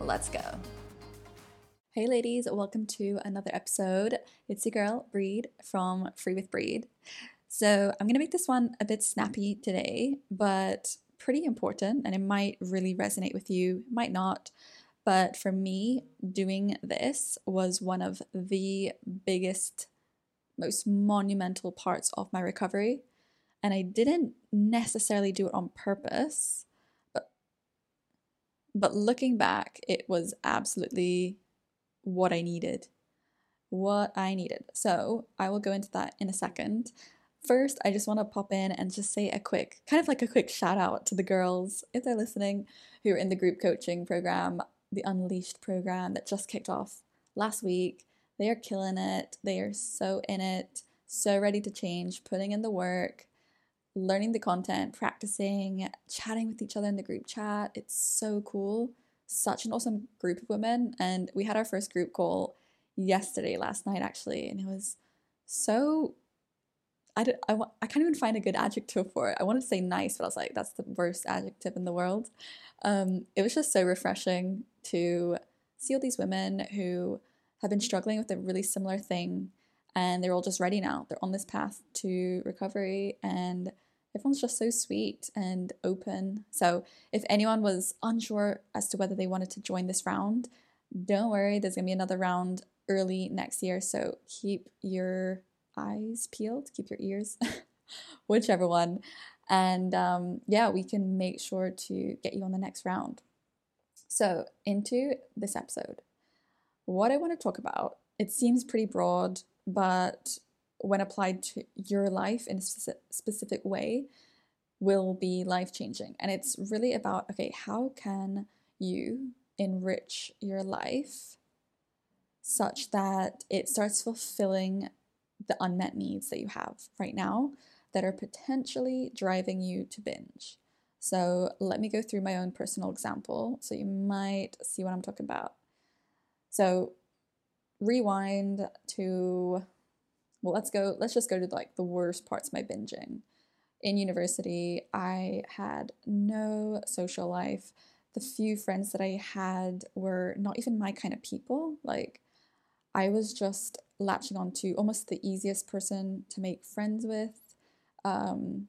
Let's go. Hey, ladies, welcome to another episode. It's your girl, Breed from Free with Breed. So, I'm going to make this one a bit snappy today, but pretty important, and it might really resonate with you, might not. But for me, doing this was one of the biggest, most monumental parts of my recovery. And I didn't necessarily do it on purpose but looking back, it was absolutely what I needed. What I needed. So I will go into that in a second. First, I just want to pop in and just say a quick, kind of like a quick shout out to the girls, if they're listening, who are in the group coaching program, the Unleashed program that just kicked off last week. They are killing it. They are so in it, so ready to change, putting in the work learning the content, practicing, chatting with each other in the group chat. It's so cool. Such an awesome group of women. And we had our first group call yesterday, last night actually, and it was so. I, don't, I, I can't even find a good adjective for it. I wanted to say nice, but I was like, that's the worst adjective in the world. Um, it was just so refreshing to see all these women who have been struggling with a really similar thing and they're all just ready now. They're on this path to recovery and everyone's just so sweet and open. So, if anyone was unsure as to whether they wanted to join this round, don't worry, there's to be another round early next year. So, keep your eyes peeled, keep your ears, whichever one. And um, yeah, we can make sure to get you on the next round. So, into this episode, what I want to talk about, it seems pretty broad, but when applied to your life in a specific way, will be life changing. And it's really about okay, how can you enrich your life such that it starts fulfilling the unmet needs that you have right now that are potentially driving you to binge. So, let me go through my own personal example so you might see what I'm talking about. So, rewind to well let's go let's just go to like the worst parts of my binging. In university i had no social life. The few friends that i had were not even my kind of people. Like i was just latching on to almost the easiest person to make friends with um,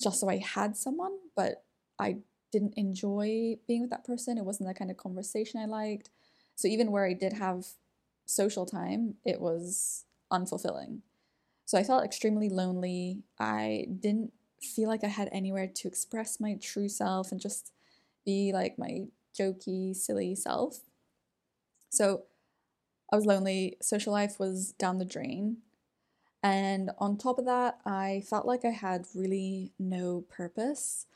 just so i had someone but i didn't enjoy being with that person. It wasn't the kind of conversation i liked. So even where i did have social time, it was unfulfilling. So I felt extremely lonely. I didn't feel like I had anywhere to express my true self and just be like my jokey, silly self. So I was lonely. Social life was down the drain. And on top of that, I felt like I had really no purpose.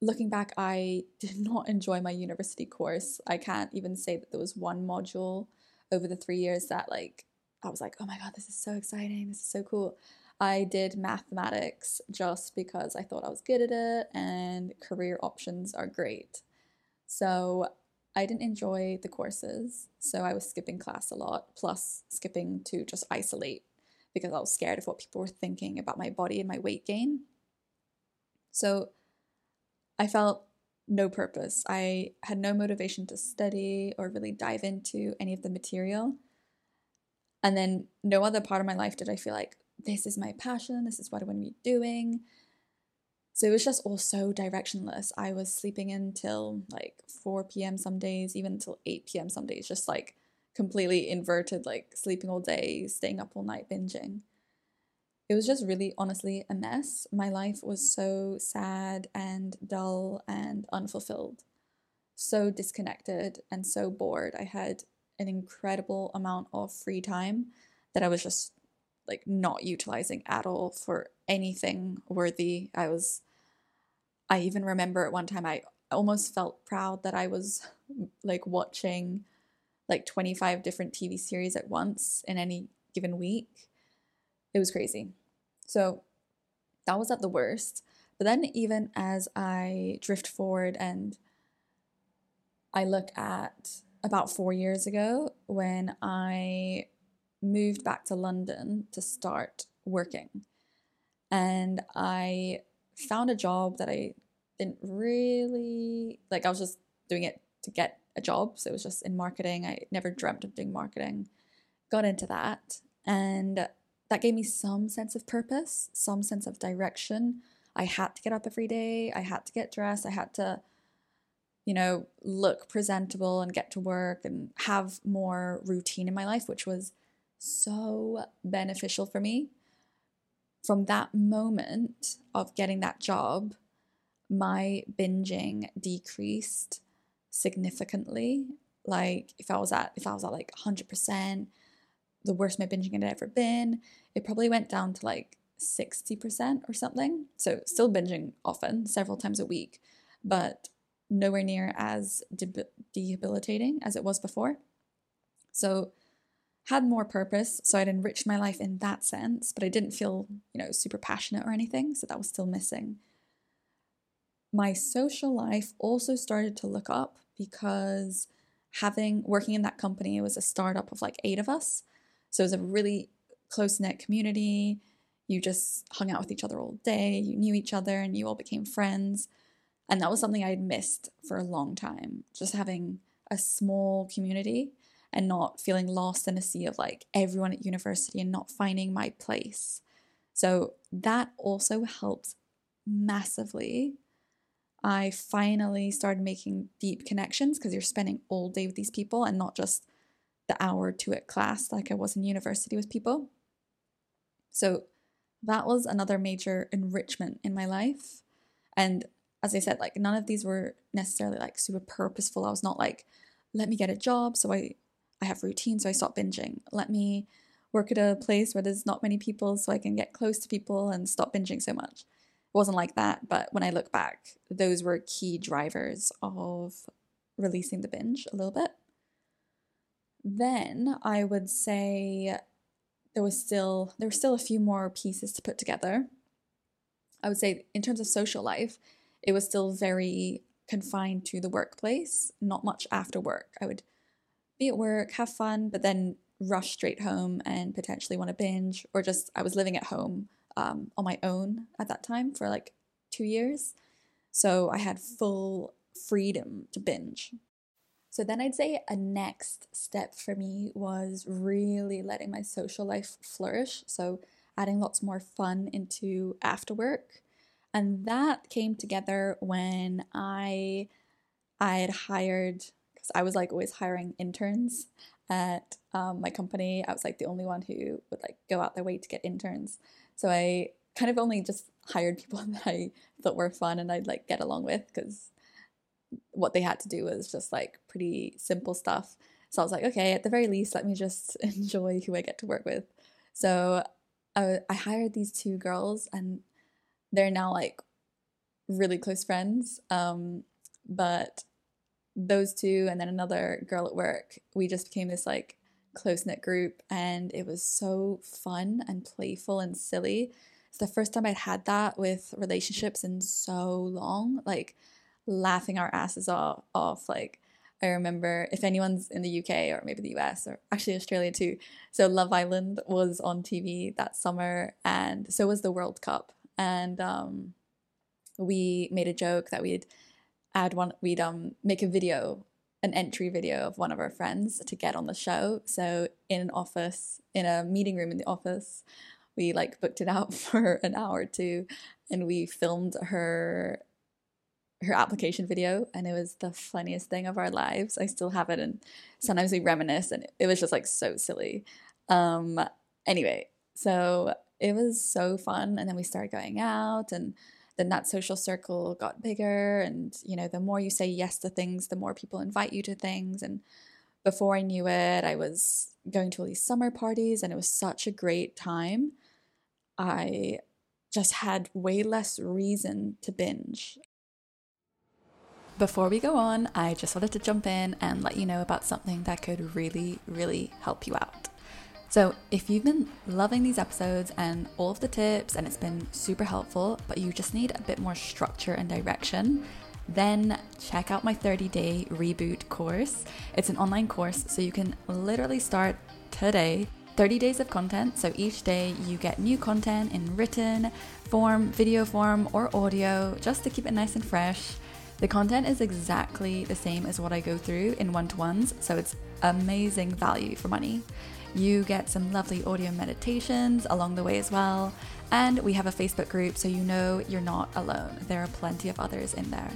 Looking back, I did not enjoy my university course. I can't even say that there was one module over the three years that like I was like, oh my god, this is so exciting, this is so cool. I did mathematics just because I thought I was good at it and career options are great. So I didn't enjoy the courses, so I was skipping class a lot, plus skipping to just isolate because I was scared of what people were thinking about my body and my weight gain. So I felt no purpose. I had no motivation to study or really dive into any of the material. And then no other part of my life did I feel like this is my passion, this is what I want to be doing. So it was just all so directionless. I was sleeping until like 4 p.m. some days, even until 8 p.m. some days, just like completely inverted, like sleeping all day, staying up all night, binging it was just really honestly a mess. My life was so sad and dull and unfulfilled, so disconnected and so bored. I had an incredible amount of free time that I was just like not utilizing at all for anything worthy. I was I even remember at one time I almost felt proud that I was like watching like 25 different TV series at once in any given week. It was crazy. So that was at the worst. But then, even as I drift forward and I look at about four years ago when I moved back to London to start working. And I found a job that I didn't really like, I was just doing it to get a job. So it was just in marketing. I never dreamt of doing marketing. Got into that. And that gave me some sense of purpose, some sense of direction. I had to get up every day. I had to get dressed. I had to, you know, look presentable and get to work and have more routine in my life, which was so beneficial for me. From that moment of getting that job, my binging decreased significantly. Like if I was at if I was at like 100%, the worst my binging had ever been, it probably went down to like 60% or something. So still binging often, several times a week, but nowhere near as debilitating as it was before. So had more purpose, so I'd enriched my life in that sense, but I didn't feel, you know, super passionate or anything, so that was still missing. My social life also started to look up because having working in that company, it was a startup of like eight of us. So it was a really close knit community. You just hung out with each other all day, you knew each other, and you all became friends. And that was something I had missed for a long time, just having a small community and not feeling lost in a sea of like everyone at university and not finding my place. So that also helped massively. I finally started making deep connections because you're spending all day with these people and not just the hour two at class like I was in university with people. So that was another major enrichment in my life. And as I said, like none of these were necessarily like super purposeful. I was not like, let me get a job so I I have routine, so I stop binging. Let me work at a place where there's not many people so I can get close to people and stop binging so much. It wasn't like that, but when I look back, those were key drivers of releasing the binge a little bit. Then I would say there was still there were still a few more pieces to put together. I would say in terms of social life, it was still very confined to the workplace, not much after work. I would be at work, have fun, but then rush straight home and potentially want to binge, or just I was living at home um, on my own at that time for like two years. So I had full freedom to binge. So then I'd say a next step for me was really letting my social life flourish. So adding lots more fun into after work. And that came together when I I had hired because I was like always hiring interns at um, my company. I was like the only one who would like go out their way to get interns. So I kind of only just hired people that I thought were fun and I'd like get along with because what they had to do was just like pretty simple stuff. So I was like, okay, at the very least, let me just enjoy who I get to work with. So I, I hired these two girls and they're now like really close friends. Um, but those two and then another girl at work, we just became this like close knit group and it was so fun and playful and silly. It's the first time I'd had that with relationships in so long, like laughing our asses off, off. Like I remember if anyone's in the UK or maybe the US or actually Australia too. So Love Island was on TV that summer and so was the World Cup. And um, we made a joke that we'd add one we'd um make a video an entry video of one of our friends to get on the show. So in an office in a meeting room in the office we like booked it out for an hour or two and we filmed her her application video and it was the funniest thing of our lives. I still have it and sometimes we reminisce and it was just like so silly. Um anyway so it was so fun and then we started going out and then that social circle got bigger and you know the more you say yes to things the more people invite you to things and before i knew it i was going to all these summer parties and it was such a great time i just had way less reason to binge before we go on, I just wanted to jump in and let you know about something that could really, really help you out. So, if you've been loving these episodes and all of the tips, and it's been super helpful, but you just need a bit more structure and direction, then check out my 30 day reboot course. It's an online course, so you can literally start today. 30 days of content, so each day you get new content in written form, video form, or audio just to keep it nice and fresh. The content is exactly the same as what I go through in one to ones, so it's amazing value for money. You get some lovely audio meditations along the way as well. And we have a Facebook group so you know you're not alone. There are plenty of others in there.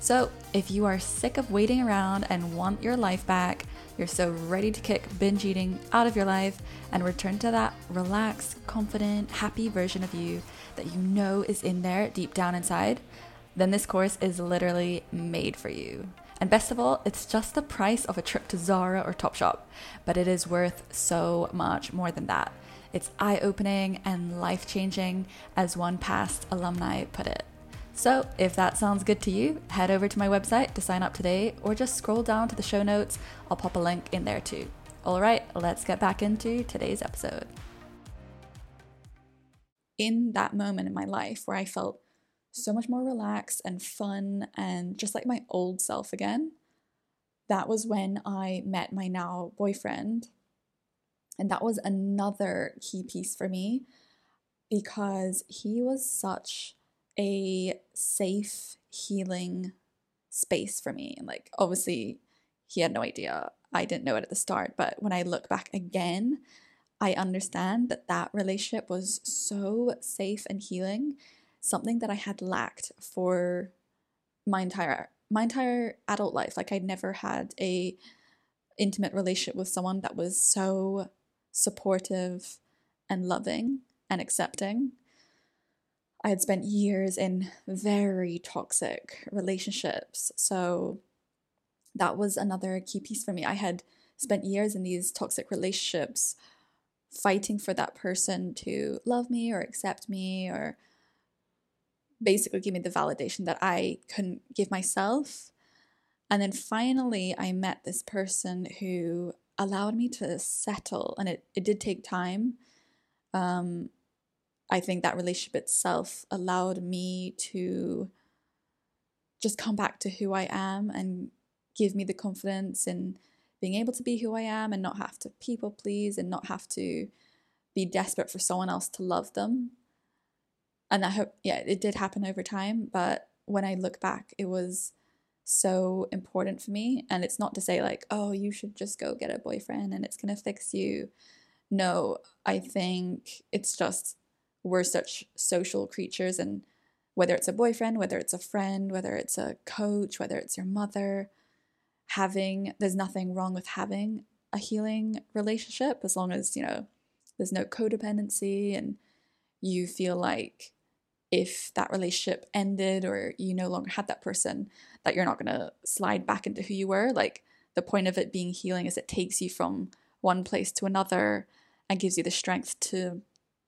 So, if you are sick of waiting around and want your life back, you're so ready to kick binge eating out of your life and return to that relaxed, confident, happy version of you that you know is in there deep down inside, then this course is literally made for you. And best of all, it's just the price of a trip to Zara or Topshop, but it is worth so much more than that. It's eye opening and life changing, as one past alumni put it. So, if that sounds good to you, head over to my website to sign up today or just scroll down to the show notes. I'll pop a link in there too. All right, let's get back into today's episode. In that moment in my life where I felt so much more relaxed and fun and just like my old self again. That was when I met my now boyfriend. And that was another key piece for me because he was such a safe, healing space for me. Like, obviously, he had no idea. I didn't know it at the start. But when I look back again, I understand that that relationship was so safe and healing something that I had lacked for my entire my entire adult life. Like I'd never had a intimate relationship with someone that was so supportive and loving and accepting. I had spent years in very toxic relationships. So that was another key piece for me. I had spent years in these toxic relationships fighting for that person to love me or accept me or basically give me the validation that I couldn't give myself. And then finally, I met this person who allowed me to settle, and it, it did take time. Um, I think that relationship itself allowed me to just come back to who I am and give me the confidence in being able to be who I am and not have to people please and not have to be desperate for someone else to love them and I hope, yeah, it did happen over time. But when I look back, it was so important for me. And it's not to say, like, oh, you should just go get a boyfriend and it's going to fix you. No, I think it's just we're such social creatures. And whether it's a boyfriend, whether it's a friend, whether it's a coach, whether it's your mother, having, there's nothing wrong with having a healing relationship as long as, you know, there's no codependency and you feel like if that relationship ended or you no longer had that person, that you're not going to slide back into who you were. Like the point of it being healing is it takes you from one place to another and gives you the strength to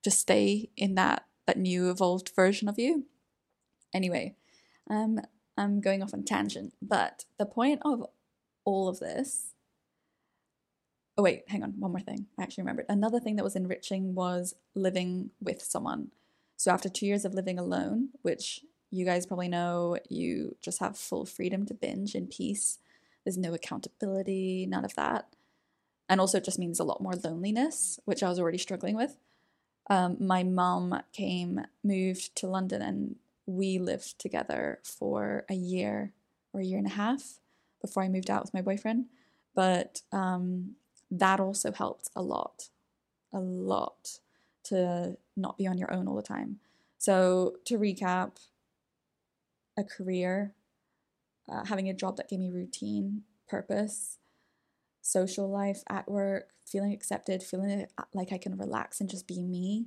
just stay in that that new evolved version of you. Anyway, um, I'm going off on tangent, but the point of all of this. Oh wait, hang on, one more thing. I actually remembered. Another thing that was enriching was living with someone. So after two years of living alone, which you guys probably know, you just have full freedom to binge in peace. There's no accountability, none of that. And also, it just means a lot more loneliness, which I was already struggling with. Um, my mom came, moved to London, and we lived together for a year or a year and a half before I moved out with my boyfriend. But um, that also helped a lot, a lot to not be on your own all the time. So, to recap, a career, uh, having a job that gave me routine, purpose, social life at work, feeling accepted, feeling like I can relax and just be me,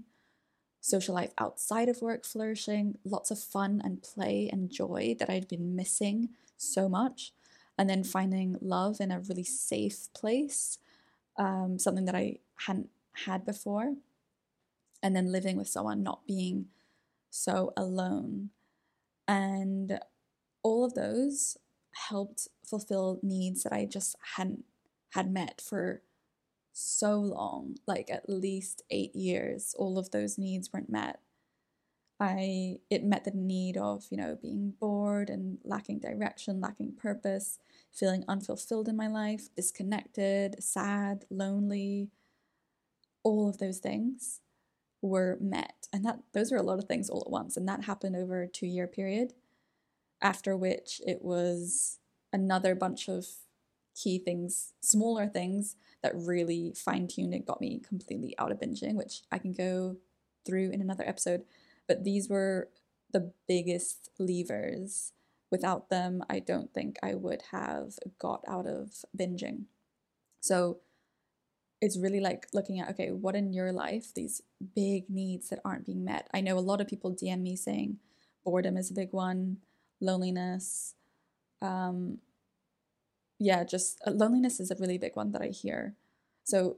social life outside of work flourishing, lots of fun and play and joy that I'd been missing so much, and then finding love in a really safe place, um, something that I hadn't had before and then living with someone, not being so alone. And all of those helped fulfill needs that I just hadn't had met for so long, like at least eight years. All of those needs weren't met. I it met the need of, you know, being bored and lacking direction, lacking purpose, feeling unfulfilled in my life, disconnected, sad, lonely. All of those things were met. And that those are a lot of things all at once. And that happened over a two year period. After which it was another bunch of key things, smaller things that really fine tuned and got me completely out of binging, which I can go through in another episode. But these were the biggest levers. Without them, I don't think I would have got out of binging. So it's really like looking at okay, what in your life, these big needs that aren't being met. I know a lot of people DM me saying boredom is a big one, loneliness, um, yeah, just uh, loneliness is a really big one that I hear. So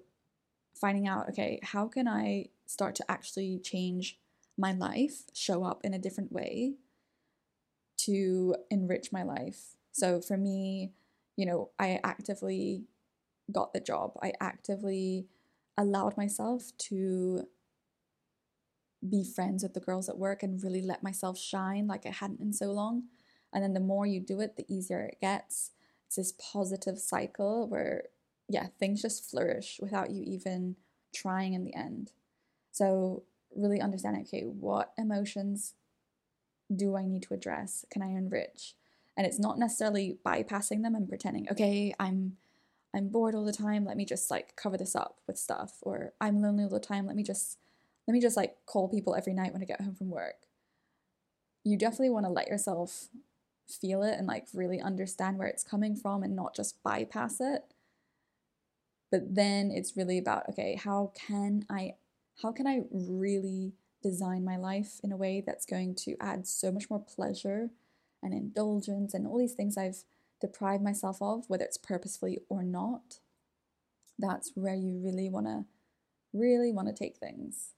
finding out, okay, how can I start to actually change my life, show up in a different way to enrich my life? So for me, you know, I actively got the job. I actively allowed myself to be friends with the girls at work and really let myself shine like I hadn't in so long. And then the more you do it, the easier it gets it's this positive cycle where yeah things just flourish without you even trying in the end so really understanding okay what emotions do i need to address? Can i enrich? And it's not necessarily bypassing them and pretending okay i'm i'm bored all the time let me just like cover this up with stuff or i'm lonely all the time let me just let me just like call people every night when i get home from work. You definitely want to let yourself feel it and like really understand where it's coming from and not just bypass it. But then it's really about okay how can i how can i really design my life in a way that's going to add so much more pleasure and indulgence and all these things i've deprived myself of whether it's purposefully or not? That's where you really want to really want to take things.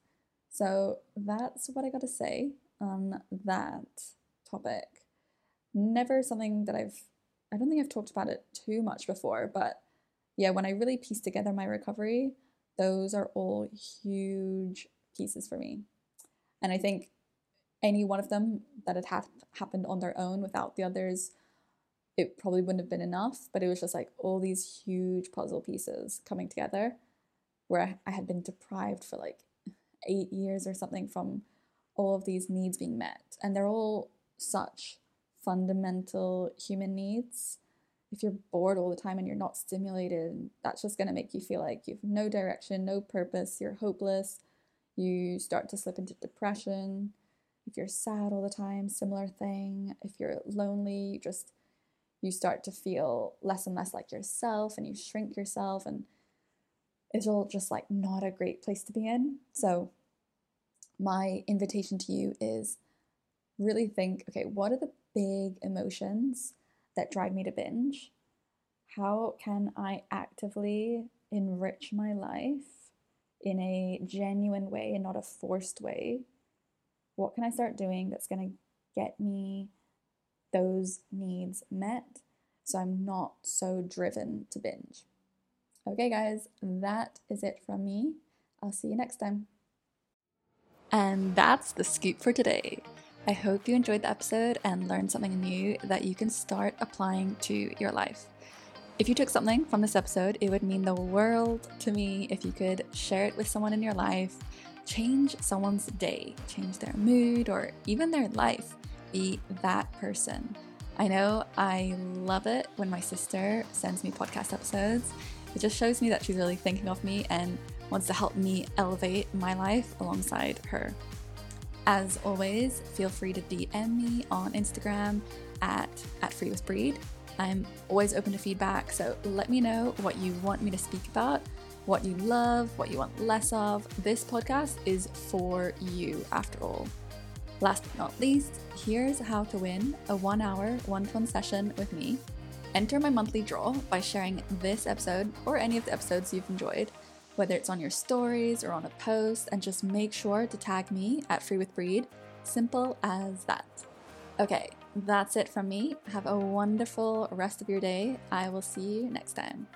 So that's what i got to say on that topic. Never something that I've, I don't think I've talked about it too much before, but yeah, when I really pieced together my recovery, those are all huge pieces for me. And I think any one of them that had ha- happened on their own without the others, it probably wouldn't have been enough. But it was just like all these huge puzzle pieces coming together where I had been deprived for like eight years or something from all of these needs being met. And they're all such fundamental human needs. If you're bored all the time and you're not stimulated, that's just going to make you feel like you have no direction, no purpose, you're hopeless. You start to slip into depression. If you're sad all the time, similar thing. If you're lonely, you just you start to feel less and less like yourself and you shrink yourself and it's all just like not a great place to be in. So my invitation to you is really think, okay, what are the big emotions that drive me to binge? How can I actively enrich my life in a genuine way and not a forced way? What can I start doing that's going to get me those needs met so I'm not so driven to binge? Okay, guys, that is it from me. I'll see you next time. And that's the scoop for today. I hope you enjoyed the episode and learned something new that you can start applying to your life. If you took something from this episode, it would mean the world to me if you could share it with someone in your life, change someone's day, change their mood, or even their life. Be that person. I know I love it when my sister sends me podcast episodes. It just shows me that she's really thinking of me and wants to help me elevate my life alongside her. As always, feel free to DM me on Instagram at, at Free with Breed. I'm always open to feedback, so let me know what you want me to speak about, what you love, what you want less of. This podcast is for you, after all. Last but not least, here's how to win a one hour one to one session with me. Enter my monthly draw by sharing this episode or any of the episodes you've enjoyed whether it's on your stories or on a post, and just make sure to tag me at Free with Breed. Simple as that. Okay, that's it from me. Have a wonderful rest of your day. I will see you next time.